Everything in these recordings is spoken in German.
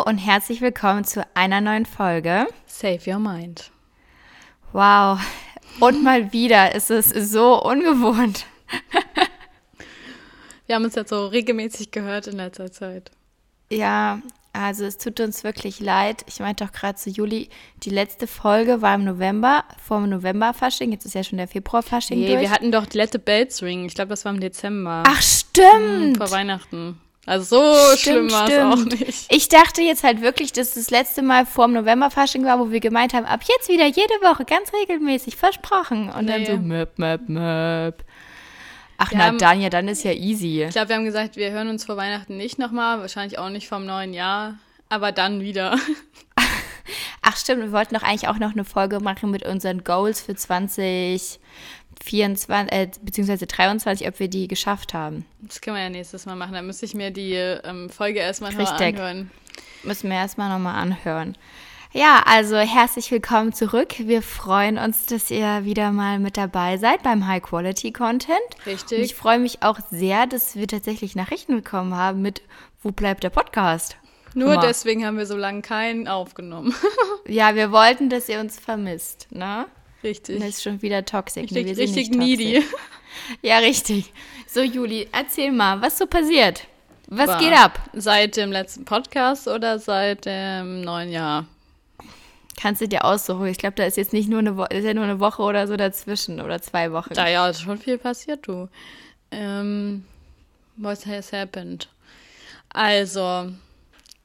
Hallo und herzlich willkommen zu einer neuen Folge. Save Your Mind. Wow. Und mal wieder ist es so ungewohnt. Wir haben uns jetzt so regelmäßig gehört in letzter Zeit. Ja, also es tut uns wirklich leid. Ich meinte auch gerade zu Juli, die letzte Folge war im November, vor dem November-Fasching. Jetzt ist ja schon der Februar-Fasching Nee, durch. wir hatten doch die letzte Bells Ring. Ich glaube, das war im Dezember. Ach, stimmt. Vor Weihnachten. Also so Stimmt, schlimm war es auch nicht. Ich dachte jetzt halt wirklich, dass das letzte Mal vor dem November-Fasching war, wo wir gemeint haben, ab jetzt wieder jede Woche, ganz regelmäßig, versprochen. Und dann Nee. so, möp, möp, möp. Ach, Wir na haben- dann, ja, dann ist ja easy. Ich glaube, wir haben gesagt, wir hören uns vor Weihnachten nicht nochmal. Wahrscheinlich auch nicht vom neuen Jahr. Aber dann wieder. Ach stimmt, wir wollten doch eigentlich auch noch eine Folge machen mit unseren Goals für 2024, äh, beziehungsweise 23, ob wir die geschafft haben. Das können wir ja nächstes Mal machen. Dann müsste ich mir die ähm, Folge erstmal noch Richtig. anhören. Müssen wir erstmal nochmal anhören. Ja, also herzlich willkommen zurück. Wir freuen uns, dass ihr wieder mal mit dabei seid beim High Quality Content. Und ich Richtig. freue mich auch sehr, dass wir tatsächlich Nachrichten bekommen haben mit Wo bleibt der Podcast? Nur deswegen haben wir so lange keinen aufgenommen. Ja, wir wollten, dass ihr uns vermisst, ne? Richtig. Das ist schon wieder toxic. ne? Richtig, Wir sind richtig needy. Ja, richtig. So, Juli, erzähl mal, was so passiert? Was War geht ab? Seit dem letzten Podcast oder seit dem neuen Jahr? Kannst du dir aussuchen. Ich glaube, da ist jetzt nicht nur eine Woche, ist ja nur eine Woche oder so dazwischen oder zwei Wochen. Da ja, ist schon viel passiert, du. Ähm, what has happened? Also,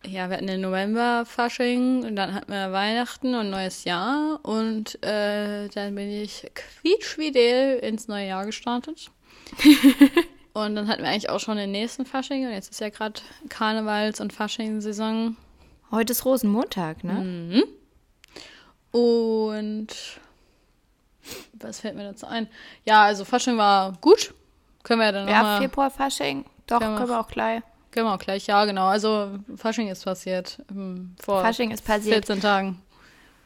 ja, wir hatten den November-Fasching und dann hatten wir Weihnachten und neues Jahr und äh, dann bin ich quietschfidel ins neue Jahr gestartet. und dann hatten wir eigentlich auch schon den nächsten Fasching und jetzt ist ja gerade Karnevals- und Fasching-Saison. Heute ist Rosenmontag, ne? Mhm. Und was fällt mir dazu ein? Ja, also Fasching war gut. Können wir ja dann Ja, nochmal. Februar Fasching. Doch, Können wir können wir auch gleich. Können wir auch gleich, ja, genau. Also Fasching ist passiert. ähm, Vor Fasching ist passiert. 14 Tagen.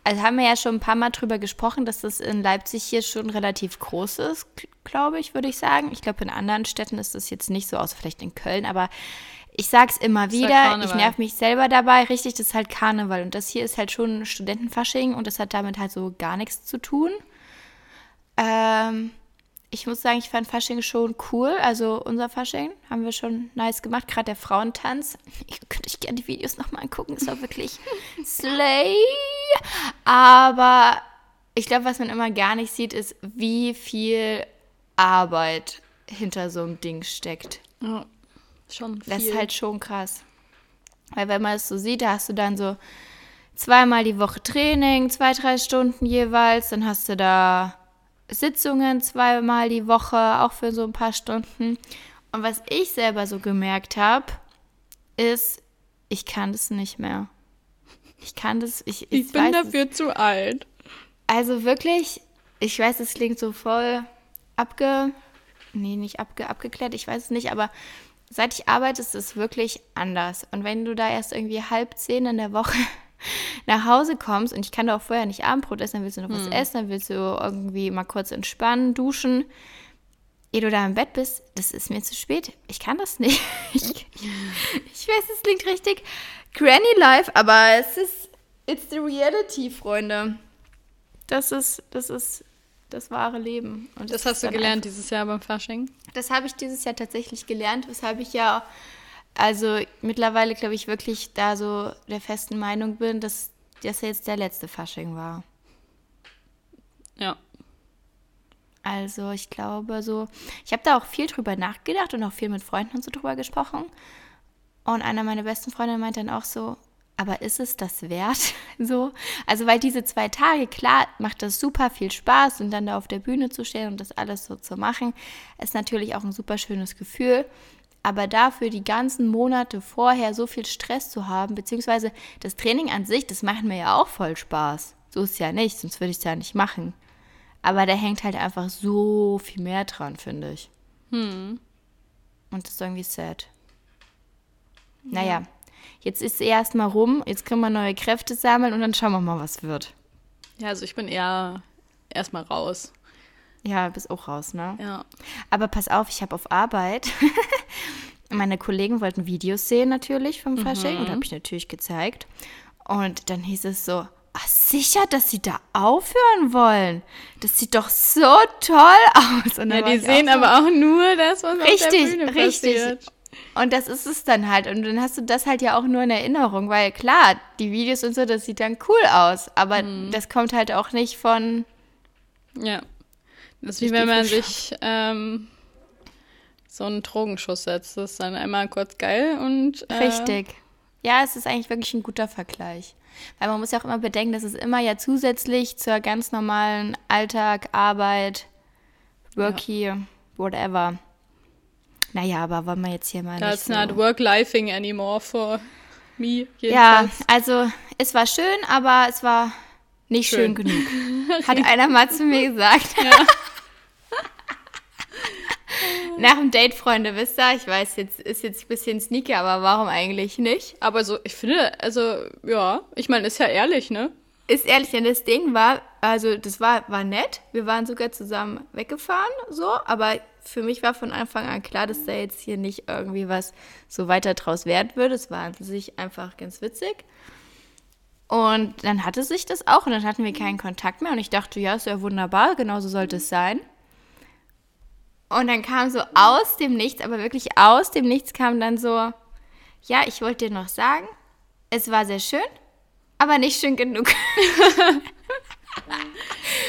Also haben wir ja schon ein paar Mal drüber gesprochen, dass das in Leipzig hier schon relativ groß ist, glaube ich, würde ich sagen. Ich glaube, in anderen Städten ist das jetzt nicht so, außer vielleicht in Köln, aber ich sag's immer halt wieder, ich nerv mich selber dabei, richtig, das ist halt Karneval und das hier ist halt schon Studentenfasching und das hat damit halt so gar nichts zu tun. Ähm, ich muss sagen, ich fand Fasching schon cool. Also unser Fasching haben wir schon nice gemacht. Gerade der Frauentanz. Ihr könnt euch gerne die Videos nochmal angucken. Ist auch wirklich slay. Aber ich glaube, was man immer gar nicht sieht, ist, wie viel Arbeit hinter so einem Ding steckt. Ja, schon viel. Das ist halt schon krass. Weil wenn man es so sieht, da hast du dann so zweimal die Woche Training, zwei, drei Stunden jeweils. Dann hast du da Sitzungen zweimal die Woche, auch für so ein paar Stunden. Und was ich selber so gemerkt habe, ist, ich kann das nicht mehr. Ich kann das, ich, ich ich bin es. dafür zu alt. Also wirklich, ich weiß, es klingt so voll abge... Nee, nicht abge, abgeklärt, ich weiß es nicht, aber seit ich arbeite, ist es wirklich anders. Und wenn du da erst irgendwie halb zehn in der Woche nach Hause kommst und ich kann doch auch vorher nicht Abendbrot essen, dann willst du noch was essen, dann willst du irgendwie mal kurz entspannen, duschen. Ehe du da im Bett bist, das ist mir zu spät. Ich kann das nicht. Ich, ich weiß, es klingt richtig Granny Life, aber es ist, it's the reality, Freunde. Das ist, das ist das wahre Leben. Und Das ist hast du gelernt dieses Jahr beim Fasching? Einfach, das habe ich dieses Jahr tatsächlich gelernt, weshalb ich ja, also mittlerweile glaube ich wirklich da so der festen Meinung bin, dass das jetzt der letzte Fasching war. Ja. Also ich glaube so, ich habe da auch viel drüber nachgedacht und auch viel mit Freunden und so drüber gesprochen. Und einer meiner besten Freunde meinte dann auch so, aber ist es das wert? So, also weil diese zwei Tage, klar, macht das super viel Spaß und dann da auf der Bühne zu stehen und das alles so zu machen, ist natürlich auch ein super schönes Gefühl. Aber dafür die ganzen Monate vorher so viel Stress zu haben, beziehungsweise das Training an sich, das macht mir ja auch voll Spaß. So ist ja nicht, sonst würde ich es ja nicht machen. Aber da hängt halt einfach so viel mehr dran, finde ich. Hm. Und das ist irgendwie sad. Naja, jetzt ist es erst mal rum, jetzt können wir neue Kräfte sammeln und dann schauen wir mal, was wird. Ja, also ich bin eher erstmal raus. Ja, bist auch raus, ne? Ja. Aber pass auf, ich habe auf Arbeit meine Kollegen wollten Videos sehen natürlich vom Fasching und habe ich natürlich gezeigt. Und dann hieß es so, ach sicher, dass sie da aufhören wollen. Das sieht doch so toll aus. Und Ja, die sehen auch so, aber auch nur das, was auf der Richtig, Bühne richtig. passiert. Und das ist es dann halt. Und dann hast du das halt ja auch nur in Erinnerung, weil klar, die Videos und so, das sieht dann cool aus. Aber Mhm. das kommt halt auch nicht von. Ja. Das ist wie wenn man sich ähm, so einen Drogenschuss setzt. Das ist dann einmal kurz geil und. Äh, Richtig. Ja, es ist eigentlich wirklich ein guter Vergleich. Weil man muss ja auch immer bedenken, dass es immer ja zusätzlich zur ganz normalen Alltag, Arbeit, Worky, whatever. Naja, aber wollen wir jetzt hier mal That's so. not work-lifing anymore for me. Ja, Jedenfalls. also es war schön, aber es war nicht schön, Schön. genug. Hat einer mal zu mir gesagt. Nach dem Date, Freunde, wisst ihr, ich weiß, jetzt ist jetzt ein bisschen sneaky, aber warum eigentlich nicht? Aber so, ich finde, also, ja, ich meine, ist ja ehrlich, ne? Ist ehrlich, denn das Ding war, also das war, war nett. Wir waren sogar zusammen weggefahren, so, aber für mich war von Anfang an klar, dass da jetzt hier nicht irgendwie was so weiter draus werden würde. Es war an sich einfach ganz witzig. Und dann hatte sich das auch und dann hatten wir keinen Kontakt mehr und ich dachte, ja, ist ja wunderbar, genauso sollte es sein. Und dann kam so aus dem Nichts, aber wirklich aus dem Nichts kam dann so, ja, ich wollte dir noch sagen, es war sehr schön, aber nicht schön genug.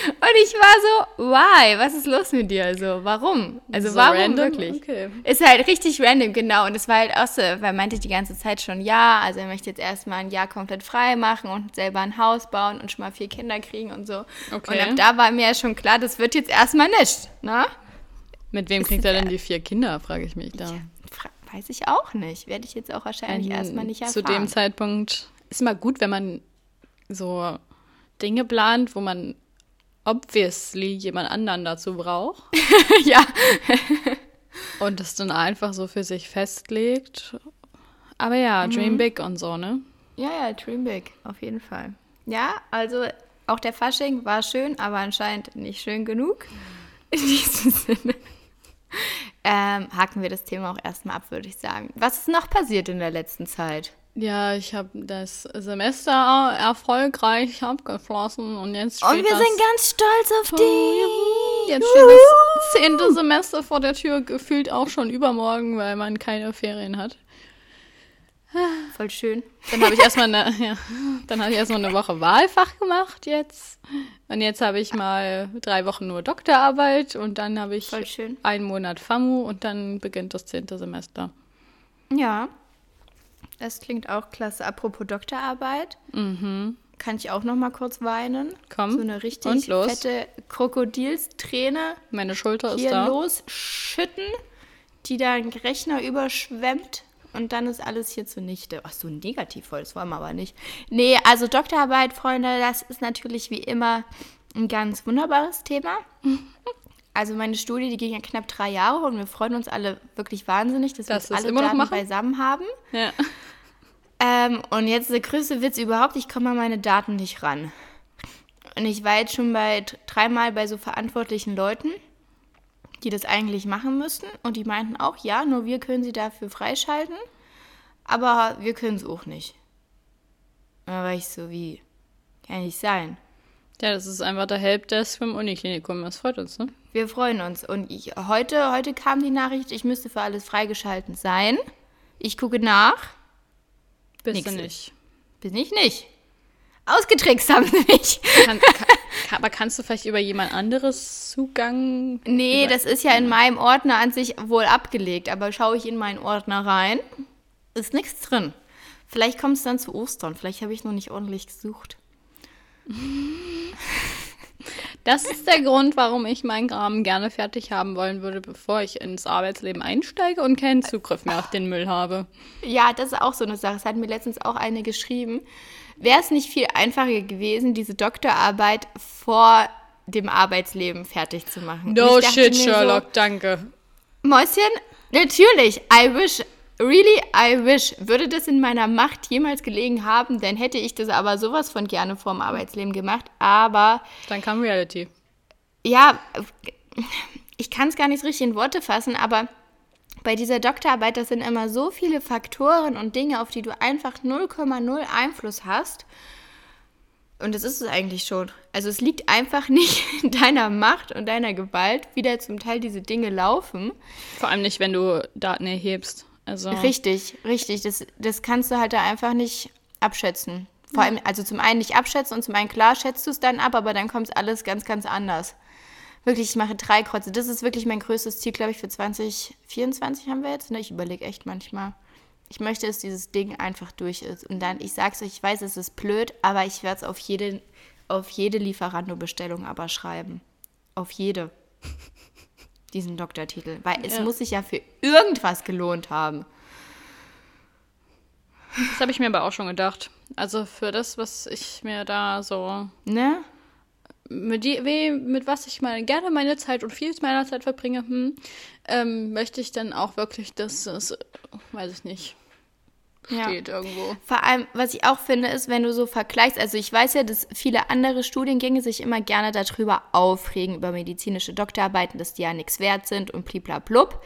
Und ich war so, why? Was ist los mit dir? Also, warum? Also, So warum random? wirklich? Okay. Ist halt richtig random, genau. Und es war halt auch so, weil er meinte die ganze Zeit schon, ja, also er möchte jetzt erstmal ein Jahr komplett frei machen und selber ein Haus bauen und schon mal vier Kinder kriegen und so. Okay. Und ab da war mir ja schon klar, das wird jetzt erstmal nicht, ne? Mit wem kriegt er denn die vier Kinder, frage ich mich da. Fra- Weiß ich auch nicht. Werde ich jetzt auch wahrscheinlich erstmal nicht erfahren. Zu dem Zeitpunkt ist immer gut, wenn man so Dinge plant, wo man obviously jemand anderen dazu braucht ja. und das dann einfach so für sich festlegt. Aber ja, Mhm. dream big und so, ne? Ja, ja, Dream Big, auf jeden Fall. Ja, also auch der Fasching war schön, aber anscheinend nicht schön genug. In diesem Sinne. Ähm, haken wir das Thema auch erstmal ab, würde ich sagen. Was ist noch passiert in der letzten Zeit? Ja, ich habe das Semester erfolgreich abgeschlossen und jetzt steht Und wir das, sind ganz stolz auf dich. Jetzt steht das zehnte Semester vor der Tür, gefühlt auch schon übermorgen, weil man keine Ferien hat. Voll schön. Dann habe ich erstmal eine, ja, dann habe ich erstmal eine Woche Wahlfach gemacht jetzt. Und jetzt habe ich mal drei Wochen nur Doktorarbeit und dann habe ich Voll schön. einen Monat FAMU und dann beginnt das zehnte Semester. Ja, das klingt auch klasse. Apropos Doktorarbeit, kann ich auch noch mal kurz weinen. Mhm. Komm, So eine richtig und los. fette Krokodilsträne Meine Schulter ist hier da. losschütten, die deinen Rechner überschwemmt und dann ist alles hier zunichte. Ach so, negativ voll, das wollen wir aber nicht. Nee, also Doktorarbeit, Freunde, das ist natürlich wie immer ein ganz wunderbares Thema. Also meine Studie, die ging ja knapp drei Jahre und wir freuen uns alle wirklich wahnsinnig, dass, Dass wir alle immer Daten machen? beisammen haben. Ja. Ähm, und jetzt der größte Witz überhaupt, ich komme an meine Daten nicht ran. Und ich war jetzt schon bei dreimal bei so verantwortlichen Leuten, die das eigentlich machen müssten. Und die meinten auch, ja, nur wir können sie dafür freischalten. Aber wir können es auch nicht. Und da war ich so, wie? Kann nicht sein. ja, das ist einfach der Helpdesk vom Uniklinikum. Das freut uns, ne? Wir freuen uns. Und ich, heute, heute kam die Nachricht, ich müsste für alles freigeschalten sein. Ich gucke nach. Bist Nix du nicht. Bin ich nicht. Ausgetrickst haben sie mich. Kann, kann, aber kannst du vielleicht über jemand anderes Zugang? Nee, das ist ja in meinem Ordner an sich wohl abgelegt, aber schaue ich in meinen Ordner rein, ist nichts drin. Vielleicht kommt es dann zu Ostern, vielleicht habe ich noch nicht ordentlich gesucht. Das ist der Grund, warum ich meinen Kram gerne fertig haben wollen würde, bevor ich ins Arbeitsleben einsteige und keinen Zugriff mehr auf den Müll habe. Ja, das ist auch so eine Sache. Es hat mir letztens auch eine geschrieben. Wäre es nicht viel einfacher gewesen, diese Doktorarbeit vor dem Arbeitsleben fertig zu machen? No shit, Sherlock, danke. So, Mäuschen, natürlich, I wish, really, I wish. Würde das in meiner Macht jemals gelegen haben, dann hätte ich das aber sowas von gerne vorm Arbeitsleben gemacht. Aber Dann kam Reality. ja, ich kann es gar nicht so richtig in Worte fassen, aber bei dieser Doktorarbeit, das sind immer so viele Faktoren und Dinge, auf die du einfach 0,0 Einfluss hast. Und das ist es eigentlich schon. Also es liegt einfach nicht in deiner Macht und deiner Gewalt, wie da zum Teil diese Dinge laufen. Vor allem nicht, wenn du Daten erhebst. Also Richtig, richtig. Das, das kannst du halt da einfach nicht abschätzen. Vor allem, also zum einen nicht abschätzen und zum einen klar schätzt du es dann ab, aber dann kommt es alles ganz, ganz anders. Wirklich, ich mache drei Kreuze. Das ist wirklich mein größtes Ziel, glaube ich, für 2024 haben wir jetzt. Ne? Ich überlege echt manchmal. Ich möchte, dass dieses Ding einfach durch ist. Und dann, ich sag's euch, ich weiß, es ist blöd, aber ich werde es auf jede, auf jede Lieferando-Bestellung aber schreiben. Auf jede. Diesen Doktortitel. Weil es Ja. muss sich ja für irgendwas gelohnt haben. das habe ich mir aber auch schon gedacht. Also für das, was ich mir da so Ne? Mit, wie, mit was ich mal gerne meine Zeit und viel meiner Zeit verbringe, hm, ähm, möchte ich dann auch wirklich, dass es, weiß ich nicht, Ja. steht irgendwo. Vor allem, was ich auch finde, ist, wenn du so vergleichst, also ich weiß ja, dass viele andere Studiengänge sich immer gerne darüber aufregen, über medizinische Doktorarbeiten, dass die ja nichts wert sind und bliblablub.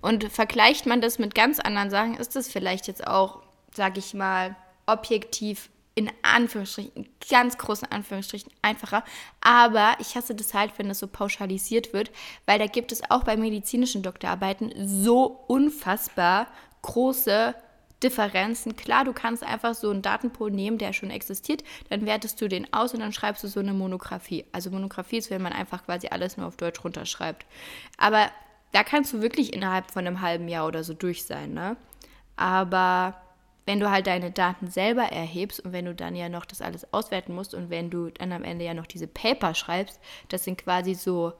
Und vergleicht man das mit ganz anderen Sachen, ist das vielleicht jetzt auch, sag ich mal, objektiv in Anführungsstrichen, ganz großen Anführungsstrichen einfacher. Aber ich hasse das halt, wenn das so pauschalisiert wird, weil da gibt es auch bei medizinischen Doktorarbeiten so unfassbar große Differenzen. Klar, du kannst einfach so einen Datenpool nehmen, der schon existiert, dann wertest du den aus und dann schreibst du so eine Monographie. Also Monographie ist, wenn man einfach quasi alles nur auf Deutsch runterschreibt. Aber da kannst du wirklich innerhalb von einem halben Jahr oder so durch sein, ne? Aber wenn du halt deine Daten selber erhebst und wenn du dann ja noch das alles auswerten musst und wenn du dann am Ende ja noch diese Paper schreibst, das sind quasi so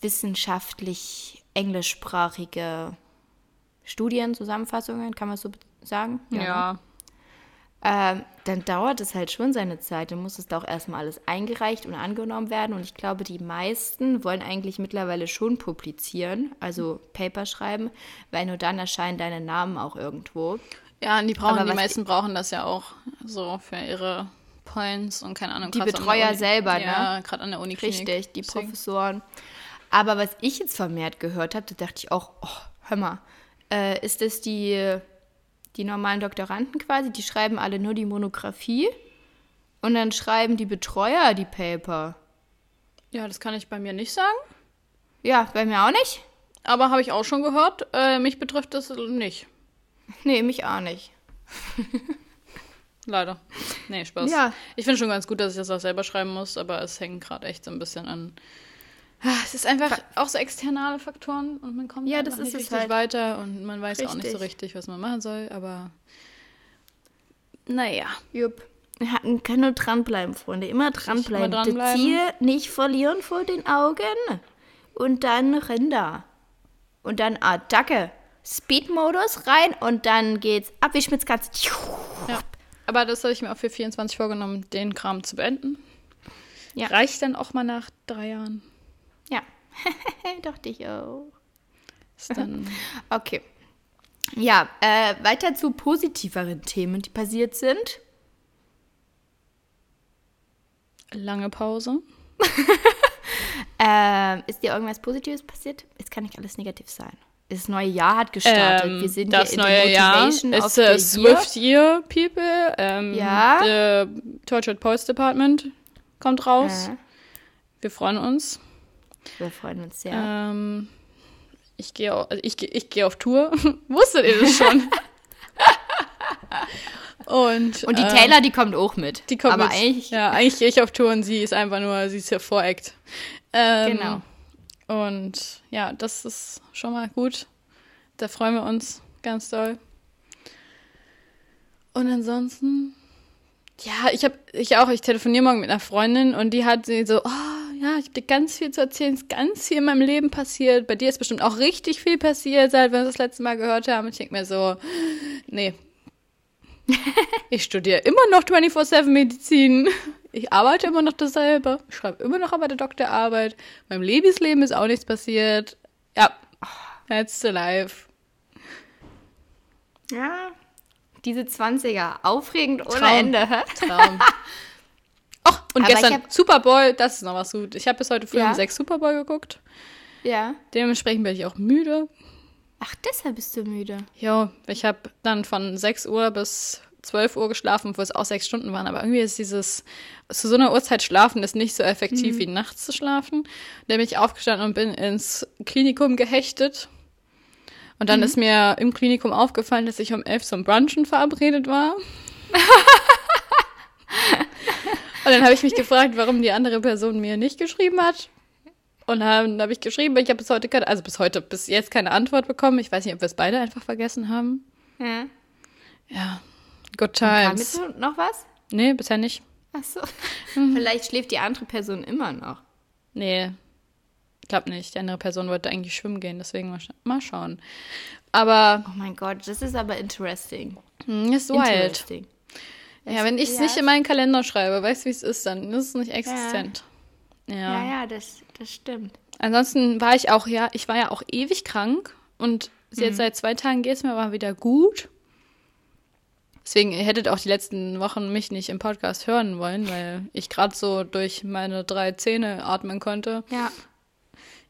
wissenschaftlich englischsprachige Studienzusammenfassungen, kann man so sagen? Ja. ne? Ähm, dann dauert es halt schon seine Zeit. Dann muss es doch erstmal alles eingereicht und angenommen werden. Und ich glaube, die meisten wollen eigentlich mittlerweile schon publizieren, also Paper schreiben, weil nur dann erscheinen deine Namen auch irgendwo. Ja, und die brauchen, Aber die meisten brauchen das ja auch so für ihre Points und keine Ahnung. Die Betreuer selber, ne? Ja, gerade an der Uni. Richtig, die Professoren. Aber was ich jetzt vermehrt gehört habe, da dachte ich auch, oh, hör mal, äh, ist das die, die normalen Doktoranden quasi, die schreiben alle nur die Monographie und dann schreiben die Betreuer die Paper. Ja, das kann ich bei mir nicht sagen. Ja, bei mir auch nicht. Aber habe ich auch schon gehört. Äh, mich betrifft das nicht. Nee, mich auch nicht. Leider. Nee, Spaß. Ja. Ich finde schon ganz gut, dass ich das auch selber schreiben muss, aber es hängt gerade echt so ein bisschen an. Ah, Es ist einfach auch so externe Faktoren und man kommt Ja, einfach das ist nicht richtig halt. weiter und man weiß auch nicht so Richtig. richtig, was man machen soll, aber naja. Jupp. Hatten- können nur dranbleiben, Freunde. Immer dranbleiben. Immer Das dranbleiben. Ziel nicht verlieren vor den Augen. Und dann Rinder. Und dann Attacke. Speed-Modus rein und dann geht's ab wie Schmitzkatze. Ja. Aber das habe ich mir auch für 24 vorgenommen, den Kram zu beenden. Ja. Reicht dann auch mal nach drei Jahren. Ja. Doch dich auch. Ist dann Okay. Ja, äh, weiter zu positiveren Themen, die passiert sind. lange Pause. Ähm, ist dir irgendwas Positives passiert? Es kann nicht alles negativ sein. Das neue Jahr hat gestartet. Ähm, Wir sind das hier in neue Jahr ist äh, Year. Swift Year, People. Ähm, Ja. The Tortured Post Department kommt raus. Ja. Wir freuen uns. Wir freuen uns sehr. Ähm, ich gehe also ich, geh- ich gehe auf Tour. Wusstet ihr das schon? und, Und die ähm, Taylor, die kommt auch mit. die kommt Aber mit. eigentlich, Ja, eigentlich gehe ich auf Tour und sie ist einfach nur, sie ist hier Voreact. Ähm, Genau. Und ja, das ist schon mal gut. Da freuen wir uns ganz doll. Und ansonsten, ja, ich habe, ich auch, ich telefoniere morgen mit einer Freundin und die hat sie so, oh ja, ich habe dir ganz viel zu erzählen, es ist ganz viel in meinem Leben passiert. Bei dir ist bestimmt auch richtig viel passiert, seit wir das letzte Mal gehört haben. Und ich denke mir so, nee. Ich studiere immer noch 24-7 Medizin. Ich arbeite immer noch dasselbe. Ich schreibe immer noch aber der Doktorarbeit. Meinem Lebensleben ist auch nichts passiert. Ja, that's the life. ja, diese 20er, aufregend ohne Traum. Ende. hä? Traum. Ach, und Aber gestern Super Bowl, das ist noch was gut. Ich habe bis heute früh Ja. um sechs Super Bowl geguckt. Ja. Dementsprechend bin ich auch müde. Ach, deshalb bist du müde. Jo, ich habe dann von 6 Uhr bis 12 Uhr geschlafen, wo es auch sechs Stunden waren. Aber irgendwie ist dieses, zu so einer Uhrzeit schlafen ist nicht so effektiv wie nachts zu schlafen. Dann bin ich aufgestanden und bin ins Klinikum gehechtet. Und dann ist mir im Klinikum aufgefallen, dass ich um 11 zum Brunchen verabredet war. und dann habe ich mich gefragt, warum die andere Person mir nicht geschrieben hat. Und dann habe ich geschrieben, ich habe bis heute keine, also bis heute, bis jetzt keine Antwort bekommen. Ich weiß nicht, ob wir es beide einfach vergessen haben. Ja. Ja, good Kam times. jetzt noch was? Nee, bisher nicht. Ach so. Vielleicht schläft die andere Person immer noch. Nee, glaub nicht. Die andere Person wollte eigentlich schwimmen gehen, deswegen mal, scha mal schauen. Aber Oh mein Gott, das ist aber interesting. hm, ist wild. Interesting. Ja, wenn ich es Ja. nicht in meinen Kalender schreibe, weißt du, wie es ist, dann ist es nicht existent. Ja. Ja, ja, das, das stimmt. Ansonsten war ich auch, ja, ich war ja auch ewig krank und jetzt seit zwei Tagen geht es mir aber wieder gut. Deswegen ihr hättet auch die letzten Wochen mich nicht im Podcast hören wollen, weil ich gerade so durch meine drei Zähne atmen konnte. Ja.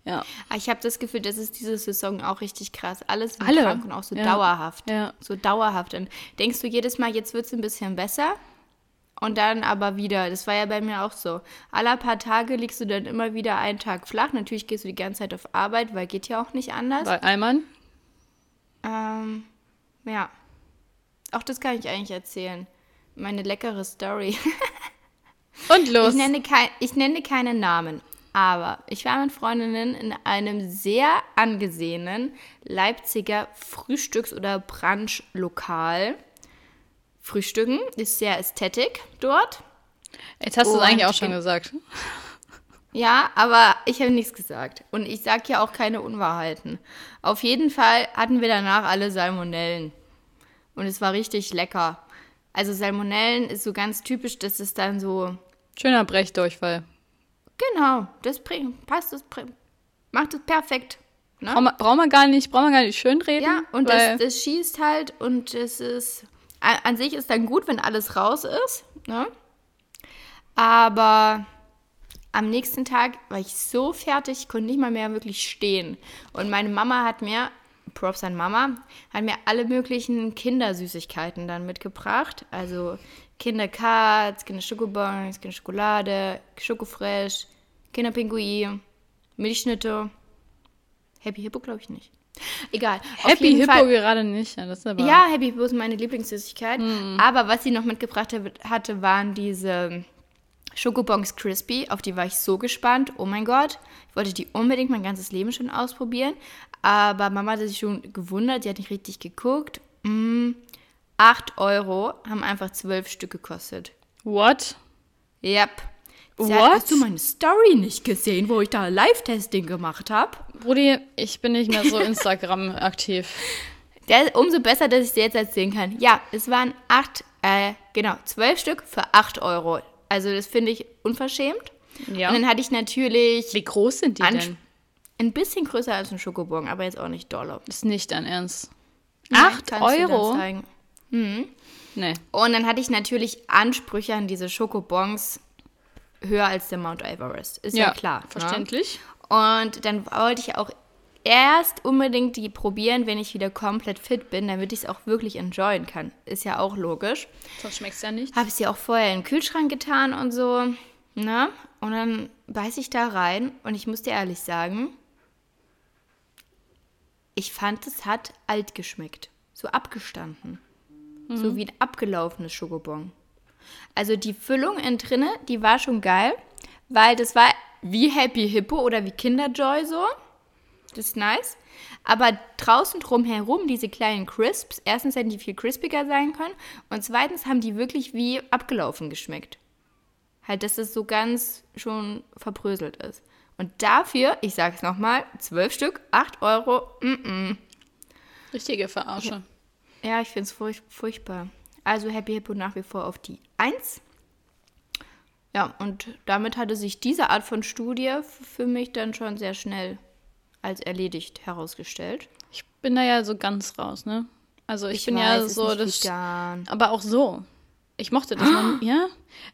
Ja. Ah, Ich habe das Gefühl, das ist diese Saison auch richtig krass. Alles sind Alle. krank und auch so Ja. dauerhaft. Ja. So dauerhaft. Und denkst du jedes Mal, jetzt wird es ein bisschen besser? Und dann aber wieder. Das war ja bei mir auch so. Alle paar Tage liegst du dann immer wieder einen Tag flach. Natürlich gehst du die ganze Zeit auf Arbeit, weil geht ja auch nicht anders. Bei Alman? Ähm, ja. Auch das kann ich eigentlich erzählen. Meine leckere Story. Und los. Ich nenne, kein, ich nenne keine Namen, aber ich war mit Freundinnen in einem sehr angesehenen Leipziger Frühstücks- oder Brunch-Lokal. Frühstücken ist sehr ästhetik dort. Jetzt hast du es eigentlich auch schon gesagt. Ja, aber ich habe nichts gesagt. Und ich sage ja auch keine Unwahrheiten. Auf jeden Fall hatten wir danach alle Salmonellen. Und es war richtig lecker. Also Salmonellen ist so ganz typisch, dass es dann so Schöner Brechdurchfall. Genau, das bringt, passt, das bringt, macht es perfekt. Ne? Braucht man, braucht man gar nicht, braucht man gar nicht schönreden. Ja, und das, das schießt halt und es ist, an, an sich ist dann gut, wenn alles raus ist, ne? Aber am nächsten Tag war ich so fertig, ich konnte nicht mal mehr wirklich stehen. Und meine Mama hat mir, Props an Mama, hat mir alle möglichen Kindersüßigkeiten dann mitgebracht. Also Kinderkatz, Kinderschokobons, Kinderschokolade, Schokofresh, Kinderpinguin, Milchschnitte. Happy Hippo glaube ich nicht. Egal. Happy Hippo Fall- gerade nicht. Ja, ja, Happy Hippo ist meine Lieblingssüßigkeit. Hm. Aber was sie noch mitgebracht hat- hatte, waren diese Schokobons Crispy. Auf die war ich so gespannt. Oh mein Gott. Ich wollte die unbedingt mein ganzes Leben schon ausprobieren. Aber Mama hatte sich schon gewundert. Die hat nicht richtig geguckt. Mm, 8 Euro haben einfach 12 Stück gekostet. What? Yep. Sie What? Hat, hast du meine Story nicht gesehen, wo ich da Live-Testing gemacht habe? Brudi, ich bin nicht mehr so Instagram aktiv. Der, umso besser, dass ich dir jetzt erzählen kann. Ja, es waren acht, äh, genau, zwölf Stück für acht Euro. Also das finde ich unverschämt. Ja. Und dann hatte ich natürlich Wie groß sind die Ansch- denn? Ein bisschen größer als ein Schokobon, aber jetzt auch nicht dolle. Das ist nicht dein Ernst. Nein, Acht kannst du dir dann Euro? zeigen. Nee. Und dann hatte ich natürlich Ansprüche an diese Schokobons höher als der Mount Everest. Ist ja, klar. ne? Verständlich. Und dann wollte ich auch erst unbedingt die probieren, wenn ich wieder komplett fit bin, damit ich es auch wirklich enjoyen kann. Ist ja auch logisch. Das schmeckt ja nicht. Habe ich sie auch vorher in den Kühlschrank getan und so. Ne? Und dann beiß ich da rein und ich muss dir ehrlich sagen, ich fand, es hat alt geschmeckt. So abgestanden. So wie ein abgelaufenes Schokobon. Also die Füllung innen drinne, die war schon geil, weil das war wie Happy Hippo oder wie Kinderjoy so. Das ist nice. Aber draußen drumherum diese kleinen Crisps, erstens hätten die viel crispiger sein können und zweitens haben die wirklich wie abgelaufen geschmeckt. Halt, dass es so ganz schon verbröselt ist. Und dafür, ich sag's nochmal, zwölf Stück, acht Euro, mm, Richtige Verarsche. ja, ich find's furch furchtbar. Also Happy Hippo nach wie vor auf die 1. Ja, und damit hatte sich diese Art von Studie für mich dann schon sehr schnell als erledigt herausgestellt. Ich bin da ja so ganz raus, ne? Also ich, bin ja weiß, ist so das. vegan. Aber auch so. Ich mochte das noch, ja?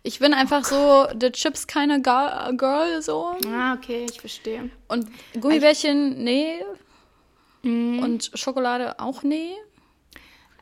Ich bin einfach so, the Chips keine Girl, so. Ah, okay, ich verstehe. Und Gummibärchen, nee. Mhm. Und Schokolade auch nee?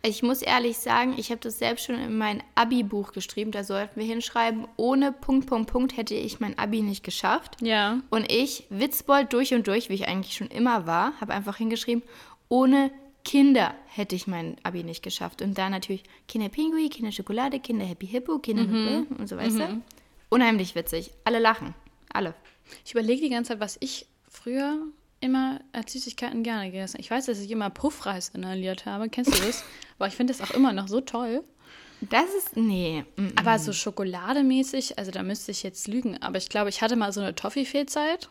Ich muss ehrlich sagen, ich habe das selbst schon in mein Abi-Buch geschrieben. Da sollten wir hinschreiben, ohne Punkt, Punkt, Punkt hätte ich mein Abi nicht geschafft. Ja. Und ich, Witzbold durch und durch, wie ich eigentlich schon immer war, habe einfach hingeschrieben, ohne Kinder hätte ich mein Abi nicht geschafft. Und da natürlich Kinder Pinguin, Kinder Schokolade, Kinder Happy Hippo, Kinder Mhm. und so weißt du. Unheimlich witzig. Alle lachen. Alle. Ich überlege die ganze Zeit, was ich früher immer als Süßigkeiten gerne gegessen habe. Ich weiß, dass ich immer Puffreis inhaliert habe. Kennst du das? Aber ich finde das auch immer noch so toll. Das ist. Nee. mm, Aber so schokolademäßig, also da müsste ich jetzt lügen. Aber ich glaube, ich hatte mal so eine Toffifee-Zeit.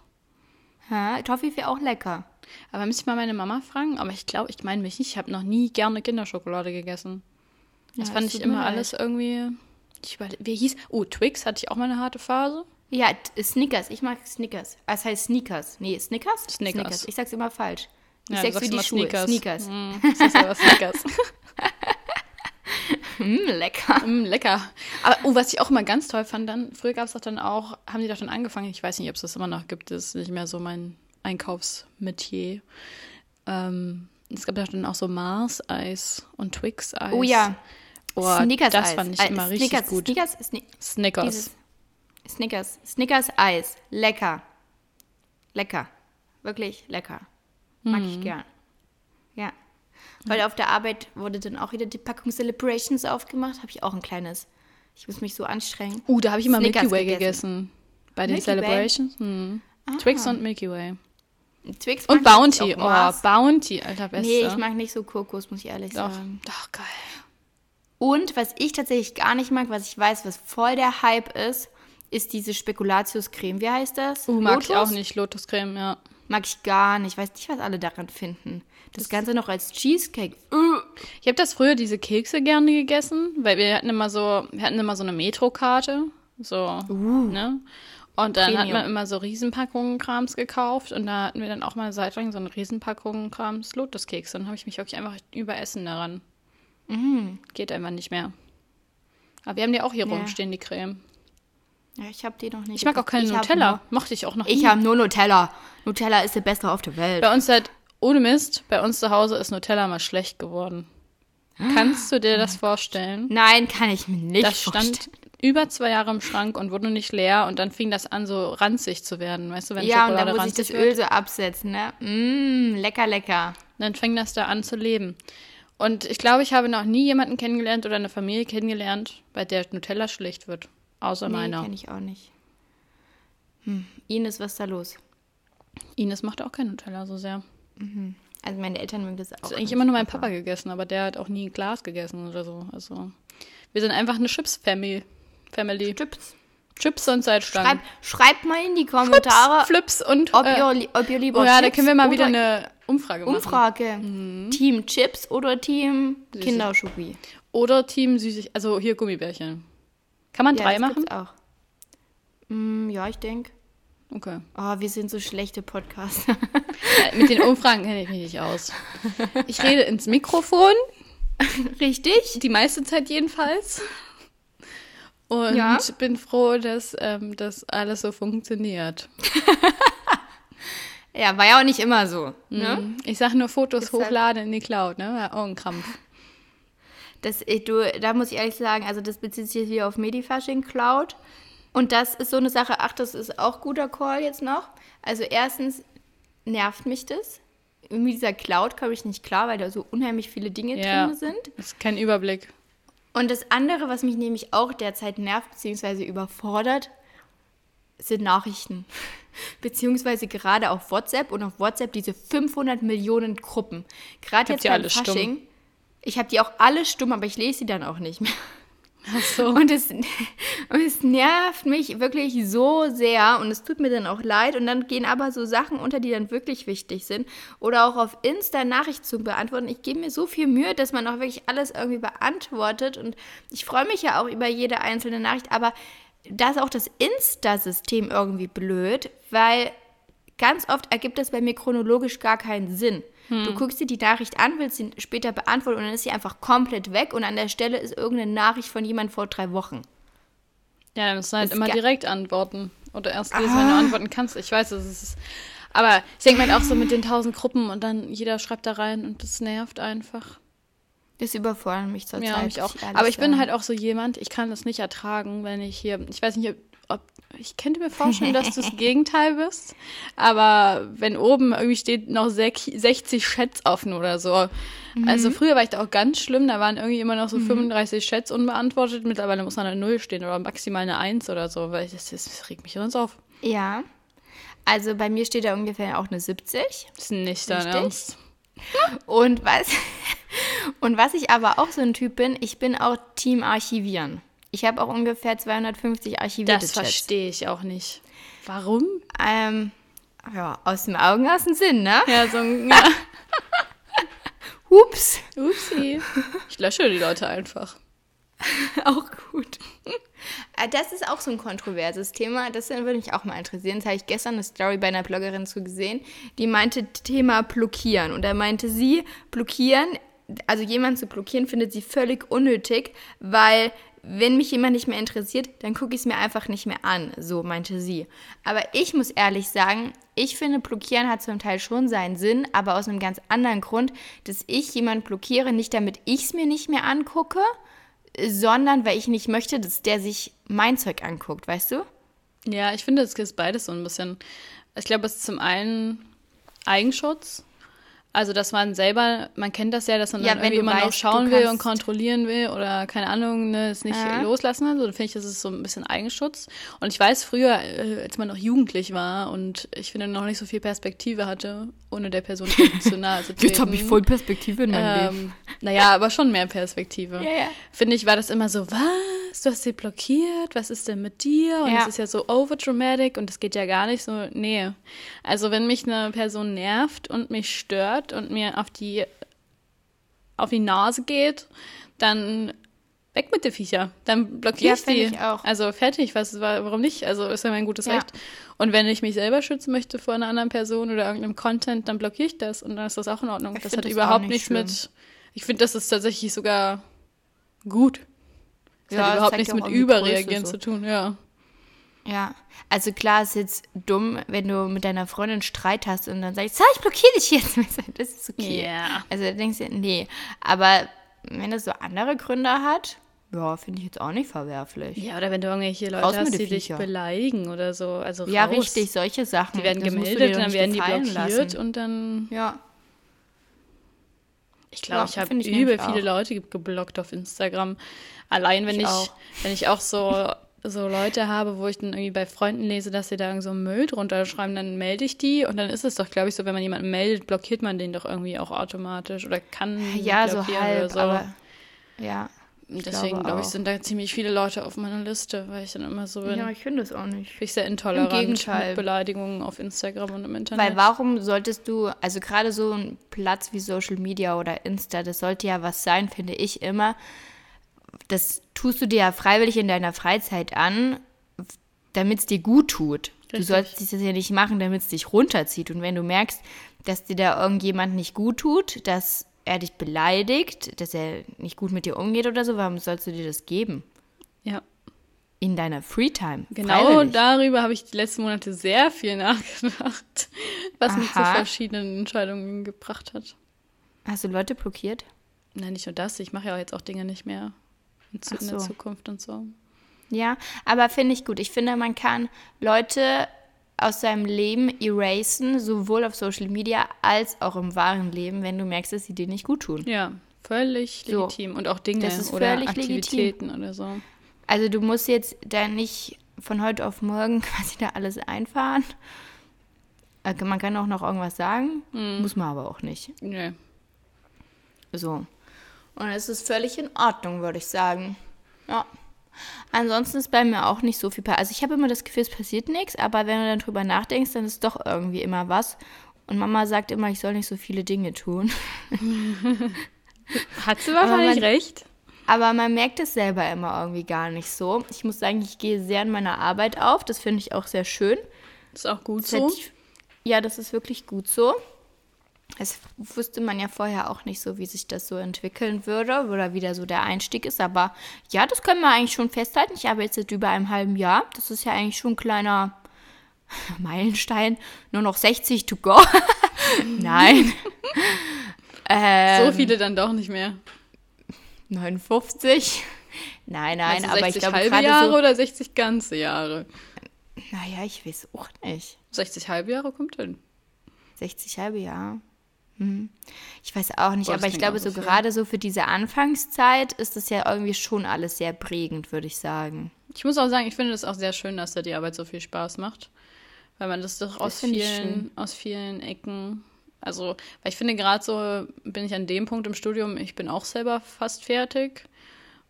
Wäre auch lecker. Aber müsste ich mal meine Mama fragen. Aber ich glaube, ich meine mich nicht. Ich habe noch nie gerne Kinderschokolade gegessen. Das Ja, fand ich immer alles irgendwie. Ich überle- wie hieß? Oh, Twix hatte ich auch mal eine harte Phase. Ja, t- Snickers. Ich mag Snickers. Ah, Es heißt Sneakers. Nee, Snickers? Snickers. Ich sag's immer falsch. Ich Ja, sag's wie die Schuhe. Sneakers. Sneakers. Mm, das ist aber Snickers. Mm, lecker. Mm, lecker. Aber oh, was ich auch immer ganz toll fand, dann, früher gab es doch dann auch, haben die doch dann angefangen, ich weiß nicht, ob es das immer noch gibt, das ist nicht mehr so mein Einkaufsmetier. Ähm, es gab doch dann auch so Mars-Eis und Twix-Eis. Oh ja. Oh, Snickers das fand ich Äh, immer richtig Snickers, gut. Snickers, Sni Snickers. dieses Snickers. Snickers Eis. Lecker. Lecker. Wirklich lecker. Mag Mhm. ich gern. Ja. Weil auf der Arbeit wurde dann auch wieder die Packung Celebrations aufgemacht. Habe ich auch ein kleines. Ich muss mich so anstrengen. Uh, da habe ich immer Snickers Milky Way gegessen. gegessen. Bei den Milky? Celebrations. Hm. Twix und Milky Way. Twix Und ich Bounty. Oh. Bounty, alter Beste. Nee, ich mag nicht so Kokos, muss ich ehrlich Doch, sagen. doch, geil. Und was ich tatsächlich gar nicht mag, was ich weiß, was voll der Hype ist, ist diese Spekulatius-Creme. Wie heißt das? Uh, mag ich Lotus? auch nicht. Lotuscreme, ja. Mag ich gar nicht. Weiß nicht, was alle daran finden. Das Ganze noch als Cheesecake. Uh. Ich habe das früher diese Kekse gerne gegessen, weil wir hatten immer so, wir hatten immer so eine Metrokarte, so, ne? Und dann hat Premium. man immer so Riesenpackungen Krams gekauft und da hatten wir dann auch mal eine Zeit lang so eine Riesenpackung Krams Lotuskekse. Dann habe ich mich wirklich einfach überessen daran. Geht einfach nicht mehr. Aber wir haben die auch hier Ja. rumstehen, die Creme. Ja, ich habe die noch nicht. Ich mag auch keine Ich Nutella. Mochte ich auch noch Ich nie. habe nur Nutella. Nutella ist der Beste auf der Welt. Bei uns seit, ohne Mist, bei uns zu Hause ist Nutella mal schlecht geworden. Kannst du dir das vorstellen? Nein, kann ich mir nicht Das stand vorstellen. Über zwei Jahre im Schrank und wurde nicht leer und dann fing das an, so ranzig zu werden. Weißt du, wenn Ja, und Schokolade dann muss ich ranzig das wird, Öl so absetzen, ne? Mmm, lecker, lecker. dann fing das da an zu leben. Und ich glaube, ich habe noch nie jemanden kennengelernt oder eine Familie kennengelernt, bei der Nutella schlecht wird. Außer Nee, meiner. kenne ich auch nicht. Hm. Ines, was ist da los? Ines macht auch kein Nutella so sehr. Also meine Eltern mögen das auch. Das ist eigentlich immer nur mein Papa gegessen, aber der hat auch nie Glas gegessen oder so. Also wir sind einfach eine Chips-Family. Family. Chips. Chips und Salzstangen. Schreib, schreibt mal in die Kommentare, Flips und ob, äh, ihr, ob ihr lieber Oh ja, da Chips können wir mal wieder eine Umfrage machen. Umfrage. Team Chips oder Team Süßig. Kinderschoki? Oder Team Süßig, also hier Gummibärchen. Kann man drei das machen? auch. Mm, ja, ich denke. Okay. Oh, wir sind so schlechte Podcaster. Äh, Mit den Umfragen kenne ich mich nicht aus. Ich rede ins Mikrofon, Richtig? die meiste Zeit jedenfalls. Und Ja. bin froh, dass ähm, das alles so funktioniert. Ja, war ja auch nicht immer so. Ne? Mhm. Ich sage nur Fotos Ist halt- hochladen in die Cloud, ne? Ja, Oh, ein Krampf. Das, ich- du, da muss ich ehrlich sagen, also das bezieht sich hier auf Medifasching Cloud. Und das ist so eine Sache, ach, das ist auch guter Call jetzt noch. Also erstens nervt mich das. Mit dieser Cloud komme ich nicht klar, weil da so unheimlich viele Dinge Ja. drin sind. Das ist kein Überblick. Und das andere, was mich nämlich auch derzeit nervt bzw. überfordert, sind Nachrichten. Beziehungsweise gerade auf WhatsApp und auf WhatsApp diese 500 Millionen Gruppen. Gerade jetzt beim alle stumm? Fasching. Ich habe die auch alle stumm, aber ich lese sie dann auch nicht mehr. Ach so. Und es, und es nervt mich wirklich so sehr und es tut mir dann auch leid. Und dann gehen aber so Sachen unter, die dann wirklich wichtig sind. Oder auch auf Insta Nachrichten zu beantworten. Ich gebe mir so viel Mühe, dass man auch wirklich alles irgendwie beantwortet. Und ich freue mich ja auch über jede einzelne Nachricht. Aber da ist auch das Insta-System irgendwie blöd, weil ganz oft ergibt das bei mir chronologisch gar keinen Sinn. Du guckst dir die Nachricht an, willst sie später beantworten und dann ist sie einfach komplett weg und an der Stelle ist irgendeine Nachricht von jemand vor drei Wochen. Ja, dann musst du halt Ist immer direkt antworten. Oder erst lesen, wenn du antworten kannst. Ich weiß, das ist. Aber ich denke mal auch so mit den tausend Gruppen und dann jeder schreibt da rein und das nervt einfach. Das überfordert mich zur Ja, Zeit. mich auch. ehrlich Aber ich bin halt auch so jemand, ich kann das nicht ertragen, wenn ich hier, ich weiß nicht, ob, ich könnte mir vorstellen, dass du das Gegenteil bist, aber wenn oben irgendwie steht noch sech- 60 Chats offen oder so. Mhm. Also früher war ich da auch ganz schlimm, da waren irgendwie immer noch so 35 Chats unbeantwortet, mittlerweile muss noch eine Null stehen oder maximal eine Eins oder so, weil das, das regt mich sonst auf. Ja. Also bei mir steht da ungefähr auch eine 70. Das ist nicht dein. Ernst. Und was, und was ich aber auch so ein Typ bin, ich bin auch Team Archivieren. Ich habe auch ungefähr 250 archivierte Das verstehe ich auch nicht. Warum? Ähm, ja, aus dem Augen, aus dem Sinn, ne? Ja, so ein, ja. Hups. Upsi. Ich lösche die Leute einfach. Auch gut. Äh, Das ist auch so ein kontroverses Thema. Das würde mich auch mal interessieren. Das habe ich gestern eine Story bei einer Bloggerin zu gesehen, die meinte Thema blockieren. Und da meinte sie, blockieren, also jemanden zu blockieren, findet sie völlig unnötig, weil wenn mich jemand nicht mehr interessiert, dann gucke ich es mir einfach nicht mehr an. So meinte sie. Aber ich muss ehrlich sagen, ich finde, blockieren hat zum Teil schon seinen Sinn, aber aus einem ganz anderen Grund, dass ich jemanden blockiere, nicht damit ich es mir nicht mehr angucke, sondern weil ich nicht möchte, dass der sich mein Zeug anguckt, weißt du? Ja, ich finde, es ist beides so ein bisschen. Ich glaube, es ist zum einen Eigenschutz. Also, dass man selber, man kennt das ja, dass man Ja, dann wenn irgendwie immer noch weißt, schauen du will und kontrollieren will oder keine Ahnung, ne, es nicht Ja. loslassen will. So, dann finde ich, das ist so ein bisschen Eigenschutz. Und ich weiß früher, äh, als man noch jugendlich war und ich finde noch nicht so viel Perspektive hatte, ohne der Person zu nahe zu treten. Perspektive in Ähm, naja, aber schon mehr Perspektive. Ja, ja. Finde ich, war das immer so, was? Du hast sie blockiert? Was ist denn mit dir? Und das ist ja so overdramatic und das geht ja gar nicht so. Nee. Also, wenn mich eine Person nervt und mich stört und mir auf die, auf die Nase geht, dann weg mit den Viecher. Dann blockiere Ja, ich die. ich auch. Also fertig, was, warum nicht? Also ist ja mein gutes Ja. Recht. Und wenn ich mich selber schützen möchte vor einer anderen Person oder irgendeinem Content, dann blockiere ich das und dann ist das auch in Ordnung. Ich das hat das überhaupt nicht nichts mit. Ich finde, das ist tatsächlich sogar gut. Das Ja, hat überhaupt nichts mit Überreagieren Größe zu tun, ja. Ja, also klar ist jetzt dumm, wenn du mit deiner Freundin Streit hast und dann sagst, so, ich blockiere dich jetzt. Das ist okay. Ja. Also da denkst du, nee. Aber wenn das so andere Gründe hat, ja, finde ich jetzt auch nicht verwerflich. Ja, oder wenn du irgendwelche Leute Raus hast, die dich Viecher. beleidigen oder so. Also Ja, raus. richtig, solche Sachen. Die werden Das gemeldet, dann werden die blockiert lassen. und dann. Ja, Ich glaube, Ja, ich habe übel nämlich viele auch. Leute ge- geblockt auf Instagram. Allein wenn Ich ich, wenn ich auch so, so Leute habe, wo ich dann irgendwie bei Freunden lese, dass sie da irgend so Müll drunter schreiben, dann melde ich die und dann ist es doch, glaube ich, so, wenn man jemanden meldet, blockiert man den doch irgendwie auch automatisch oder kann ja so blockieren halb, oder so. aber ja. Deswegen glaube ich, sind da ziemlich viele Leute auf meiner Liste, weil ich dann immer so bin. Ja, ich finde es auch nicht. Bin ich sehr intolerant Im Gegenteil. mit Beleidigungen auf Instagram und im Internet. Weil warum solltest du, also gerade so ein Platz wie Social Media oder Insta, das sollte ja was sein, finde ich immer. Das tust du dir ja freiwillig in deiner Freizeit an, damit es dir gut tut. Du Richtig. sollst das ja nicht machen, damit es dich runterzieht. Und wenn du merkst, dass dir da irgendjemand nicht gut tut, dass er dich beleidigt, dass er nicht gut mit dir umgeht oder so, warum sollst du dir das geben? ja. In deiner Freetime. Genau freiwillig. darüber habe ich die letzten Monate sehr viel nachgedacht, was mich zu Aha. verschiedenen Entscheidungen gebracht hat. Hast du Leute blockiert? Nein, nicht nur das, ich mache ja auch jetzt auch Dinge nicht mehr in, Ach der. Zukunft und so. Ja, aber finde ich gut. Ich finde, man kann Leute aus seinem Leben erasen, sowohl auf Social Media als auch im wahren Leben, wenn du merkst, dass sie dir nicht gut tun. Ja, völlig So. legitim. Und auch Dinge Das ist oder völlig legitim. Aktivitäten oder so. Also du musst jetzt da nicht von heute auf morgen quasi da alles einfahren. Äh, Man kann auch noch irgendwas sagen, muss man aber auch nicht. Nee. So. Und es ist völlig in Ordnung, würde ich sagen. Ja. Ansonsten ist bei mir auch nicht so viel. pa- Also ich habe immer das Gefühl, es passiert nichts, aber wenn du dann drüber nachdenkst, dann ist doch irgendwie immer was. Und Mama sagt immer, ich soll nicht so viele Dinge tun. Hat sie wahrscheinlich recht. Aber man merkt es selber immer irgendwie gar nicht so. Ich muss sagen, ich gehe sehr in meiner Arbeit auf. Das finde ich auch sehr schön. Ist auch gut Das so. ich- Ja, das ist wirklich gut so. Es wusste man ja vorher auch nicht so, wie sich das so entwickeln würde oder wie da so der Einstieg ist. Aber ja, das können wir eigentlich schon festhalten. Ich arbeite jetzt seit über einem halben Jahr. Das ist ja eigentlich schon ein kleiner, Meilenstein, nur noch 60 to go. Nein. ähm, so viele dann doch nicht mehr. 59. Nein, nein, du aber 60 ich glaube halbe Jahre so. oder 60 ganze Jahre? Naja, ich weiß auch nicht. 60 halbe Jahre kommt hin. 60 halbe Jahre. Hm. Ich weiß auch nicht, Boah, das aber ich glaube, so gerade so für diese Anfangszeit ist das ja irgendwie schon alles sehr prägend, würde ich sagen. Ich muss auch sagen, ich finde es auch sehr schön, dass da die Arbeit so viel Spaß macht. Weil man das doch aus finde ich vielen, aus vielen Ecken. Also, weil ich finde, gerade so bin ich an dem Punkt im Studium, ich bin auch selber fast fertig.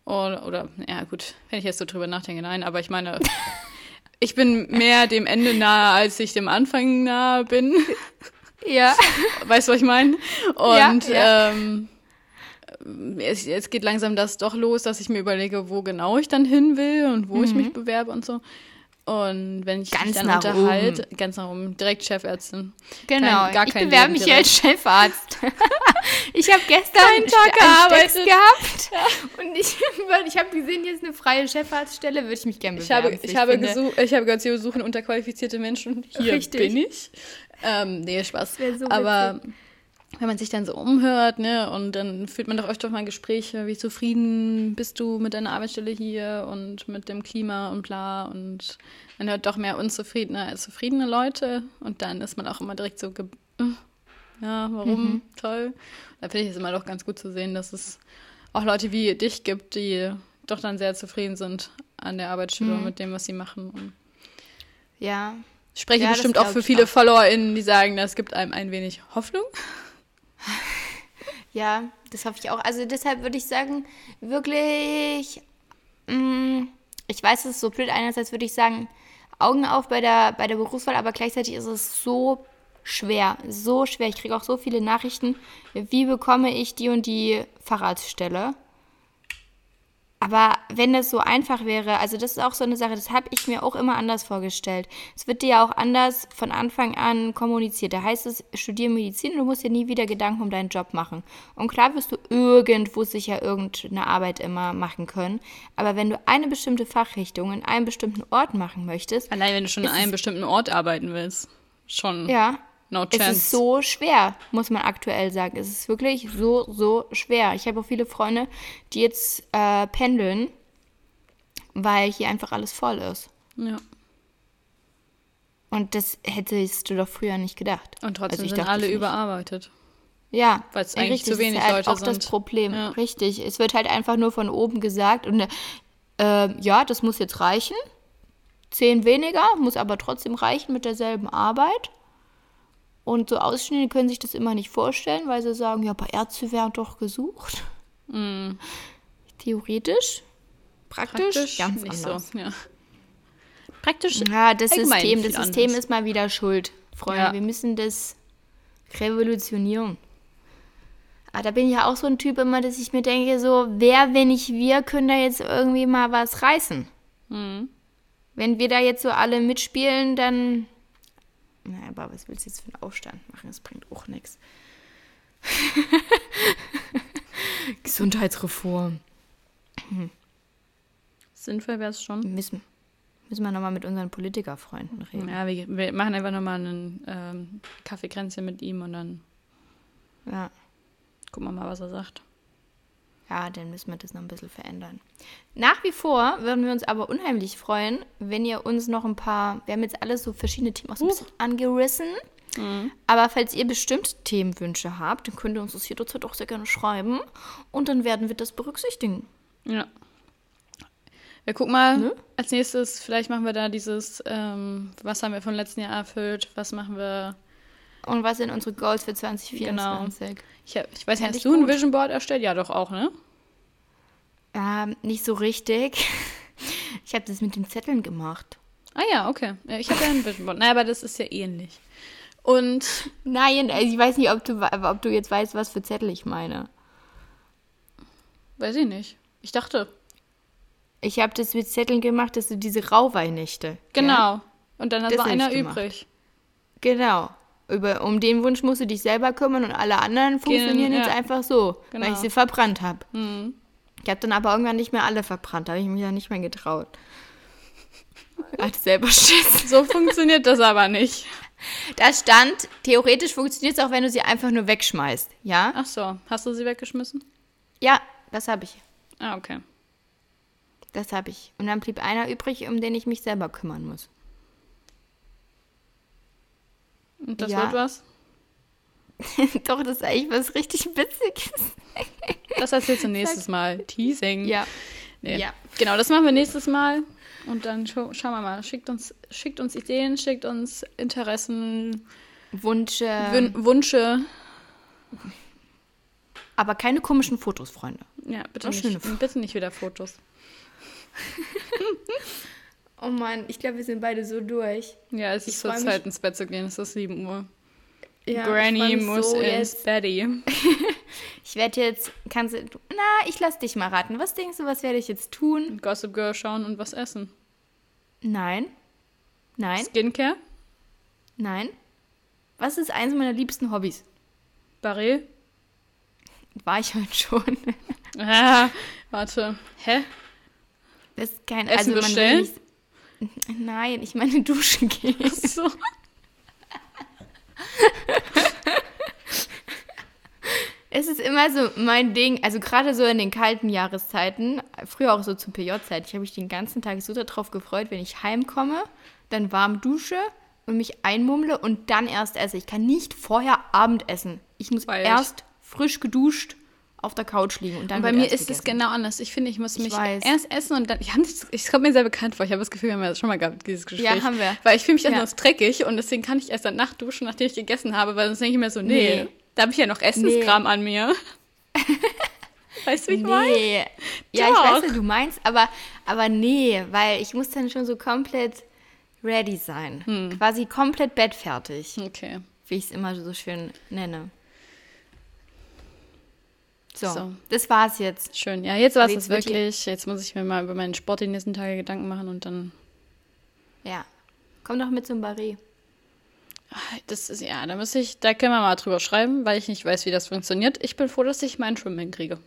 Oder, oder ja, gut, wenn ich jetzt so drüber nachdenke, nein, aber ich meine, ich bin mehr dem Ende nahe, als ich dem Anfang nahe bin. Ja. Weißt du, was ich meine? Ja, Und ja. Ähm, es, es geht langsam das doch los, dass ich mir überlege, wo genau ich dann hin will und wo ich mich bewerbe und so. Und wenn ich Mhm. Ganz mich dann unterhalte, ganz nach oben, direkt Chefärztin. Genau, Kein, gar ich bewerbe Leben mich als direkt. Chefarzt. ich habe gestern Keinen Tag einen gearbeitet. Gehabt und ich, ich habe gesehen, jetzt eine freie Chefarztstelle, würde ich mich gerne Ich bewerben. habe, für. ich, habe gesucht, ich habe gehört, sie suchen unterqualifizierte Menschen. Hier Richtig. bin ich. Ähm, nee, Spaß. so Aber wenn man sich dann so umhört, ne, und dann führt man doch öfter mal Gespräche, wie zufrieden bist du mit deiner Arbeitsstelle hier und mit dem Klima und bla und man hört doch mehr unzufriedene als zufriedene Leute und dann ist man auch immer direkt so, ja, warum? Mhm. Toll. Da finde ich es immer doch ganz gut zu sehen, dass es auch Leute wie dich gibt, die doch dann sehr zufrieden sind an der Arbeitsstelle Mhm. und mit dem, was sie machen. Und ja, ich spreche Ja, das bestimmt auch für viele auch. FollowerInnen, die sagen, das gibt einem ein wenig Hoffnung. Ja, das hoffe ich auch. Also deshalb würde ich sagen, wirklich, mh, ich weiß, es ist so blöd, einerseits würde ich sagen, Augen auf bei der, bei der Berufswahl, aber gleichzeitig ist es so schwer, so schwer. Ich kriege auch so viele Nachrichten, wie bekomme ich die und die Facharztstelle? Aber wenn das so einfach wäre, also das ist auch so eine Sache, das habe ich mir auch immer anders vorgestellt. Es wird dir ja auch anders von Anfang an kommuniziert. Da heißt es, studiere Medizin und du musst dir nie wieder Gedanken um deinen Job machen. Und klar wirst du irgendwo sicher irgendeine Arbeit immer machen können. Aber wenn du eine bestimmte Fachrichtung in einem bestimmten Ort machen möchtest, Allein wenn du schon an einem bestimmten Ort arbeiten willst. Schon. ja, No es chance. ist so schwer, muss man aktuell sagen. Es ist wirklich so, so schwer. Ich habe auch viele Freunde, die jetzt äh, pendeln, weil hier einfach alles voll ist. ja. Und das hättest du doch früher nicht gedacht. Und trotzdem Also ich sind alle es überarbeitet. Ja, Weil es eigentlich richtig, zu wenig das ist halt Leute auch das sind. Problem. Ja. Richtig. Es wird halt einfach nur von oben gesagt und äh, ja, das muss jetzt reichen. Zehn weniger, muss aber trotzdem reichen mit derselben Arbeit. Und so Ausstehende können sich das immer nicht vorstellen, weil sie sagen, ja, aber Ärzte werden doch gesucht. Mhm. Theoretisch, praktisch, Praktisch ganz nicht anders. so. Ja. Praktisch. Ja, das System, das System anders. ist mal wieder schuld, Freunde. Ja. Wir müssen das revolutionieren. Aber da bin ich ja auch so ein Typ immer, dass ich mir denke, so, wer, wenn nicht wir, können da jetzt irgendwie mal was reißen. Mhm. Wenn wir da jetzt so alle mitspielen, dann. Na, aber was willst du jetzt für einen Aufstand machen? Das bringt auch nichts. Gesundheitsreform. Sinnvoll wäre es schon. Müssen, müssen wir nochmal mit unseren Politikerfreunden reden. Ja, wir, wir machen einfach nochmal einen ähm, Kaffeekränzchen mit ihm und dann Ja. gucken wir mal, was er sagt. Ja, dann müssen wir das noch ein bisschen verändern. Nach wie vor würden wir uns aber unheimlich freuen, wenn ihr uns noch ein paar, wir haben jetzt alles so verschiedene Themen auch so ein bisschen angerissen, aber falls ihr bestimmt Themenwünsche habt, dann könnt ihr uns das jederzeit auch sehr gerne schreiben und dann werden wir das berücksichtigen. Ja. Wir gucken mal, Ne? als nächstes, vielleicht machen wir da dieses, ähm, was haben wir vom letzten Jahr erfüllt, was machen wir. Und was sind unsere Goals für 2024? Ich, hab, ich weiß nicht, hast du ein gut. Vision Board erstellt? Ja, doch auch, ne? Ähm, nicht so richtig. Ich habe das mit den Zetteln gemacht. Ah ja, okay. Ja, ich habe ja ein Vision Board. Naja, aber das ist ja ähnlich. Und Nein, also ich weiß nicht, ob du, ob du jetzt weißt, was für Zettel ich meine. weiß ich nicht. Ich dachte. Ich habe das mit Zetteln gemacht, dass du diese Rauhweinnächte. Genau. Und dann Das war einer gemacht. übrig. Genau. Über, um den Wunsch musst du dich selber kümmern und alle anderen funktionieren jetzt ja. einfach so, weil Genau. ich sie verbrannt habe. Mhm. Ich habe dann aber irgendwann nicht mehr alle verbrannt, habe ich mich ja nicht mehr getraut. Hatte selber Schiss. So funktioniert das aber nicht. Da stand, theoretisch funktioniert es auch, wenn du sie einfach nur wegschmeißt. Ja? Ach so, hast du sie weggeschmissen? Ja, das habe ich. Ah, okay. Das habe ich. Und dann blieb einer übrig, um den ich mich selber kümmern muss. Und das Ja. wird was? Doch, das ist eigentlich was richtig Witziges. Das erzählst du nächstes Mal. Teasing. Ja. Nee. Ja. Genau, das machen wir nächstes Mal. Und dann scha schauen wir mal. Schickt uns, schickt uns Ideen, schickt uns Interessen, Wunsche. Wün Wünsche. aber keine komischen Fotos, Freunde. Ja, bitte Auch schöne nicht, bitte nicht wieder Fotos. Oh Mann, ich glaube, wir sind beide so durch. Ja, es ist so freu Zeit ins Bett zu gehen. Es ist 7 Uhr. Ja, Granny muss so ins jetzt. Betty. Ich werde jetzt, kannst du, na, ich lass dich mal raten. Was denkst du, was werde ich jetzt tun? Gossip Girl schauen und was essen. Nein. Nein. Skincare? Nein. Was ist eins meiner liebsten Hobbys? Barret? War ich heute schon. Ah, warte. Hä? Das ist kein Essen also man bestellen? Nein, ich meine duschen gehen. So. Es ist immer so mein Ding, also gerade so in den kalten Jahreszeiten, früher auch so zur PJ-Zeit, ich habe mich den ganzen Tag so darauf gefreut, wenn ich heimkomme, dann warm dusche und mich einmummle und dann erst esse. Ich kann nicht vorher Abend essen. Ich muss Wild. erst frisch geduscht auf der Couch liegen und dann Und bei mir ist es gegessen. genau anders. Ich finde, ich muss Ich mich weiß. erst essen und dann. Ich, nicht- ich kommt mir sehr bekannt vor. Ich habe das Gefühl, wir haben das schon mal gehabt, dieses Gespräch. Ja, haben wir. Weil ich fühle mich Ja. erst noch dreckig und deswegen kann ich erst danach duschen, nachdem ich gegessen habe, weil sonst denke ich mir so, nee, Nee. da habe ich ja noch Essenskram an mir. weißt du, wie ich meine? Nee. Ja, ich weiß, was du meinst, aber, aber nee, weil ich muss dann schon so komplett ready sein. Hm. Quasi komplett bettfertig, Okay. wie ich es immer so schön nenne. So, So. das war's jetzt. Schön. Ja, jetzt war es wirklich. Jetzt muss ich mir mal über meinen Sport die nächsten Tage Gedanken machen und dann. Ja. Komm doch mit zum Barret. Das ist, ja, da muss ich, da können wir mal drüber schreiben, weil ich nicht weiß, wie das funktioniert. Ich bin froh, dass ich meinen Schwimmen hinkriege.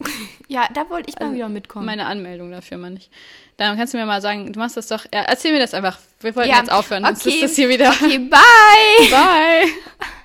Ja, da wollte ich mal wieder mitkommen. Meine Anmeldung dafür meine ich. Dann kannst du mir mal sagen, du machst das doch. Ja, erzähl mir das einfach. Wir wollten Ja, jetzt aufhören, sonst okay. ist das hier wieder. Okay, bye! Bye!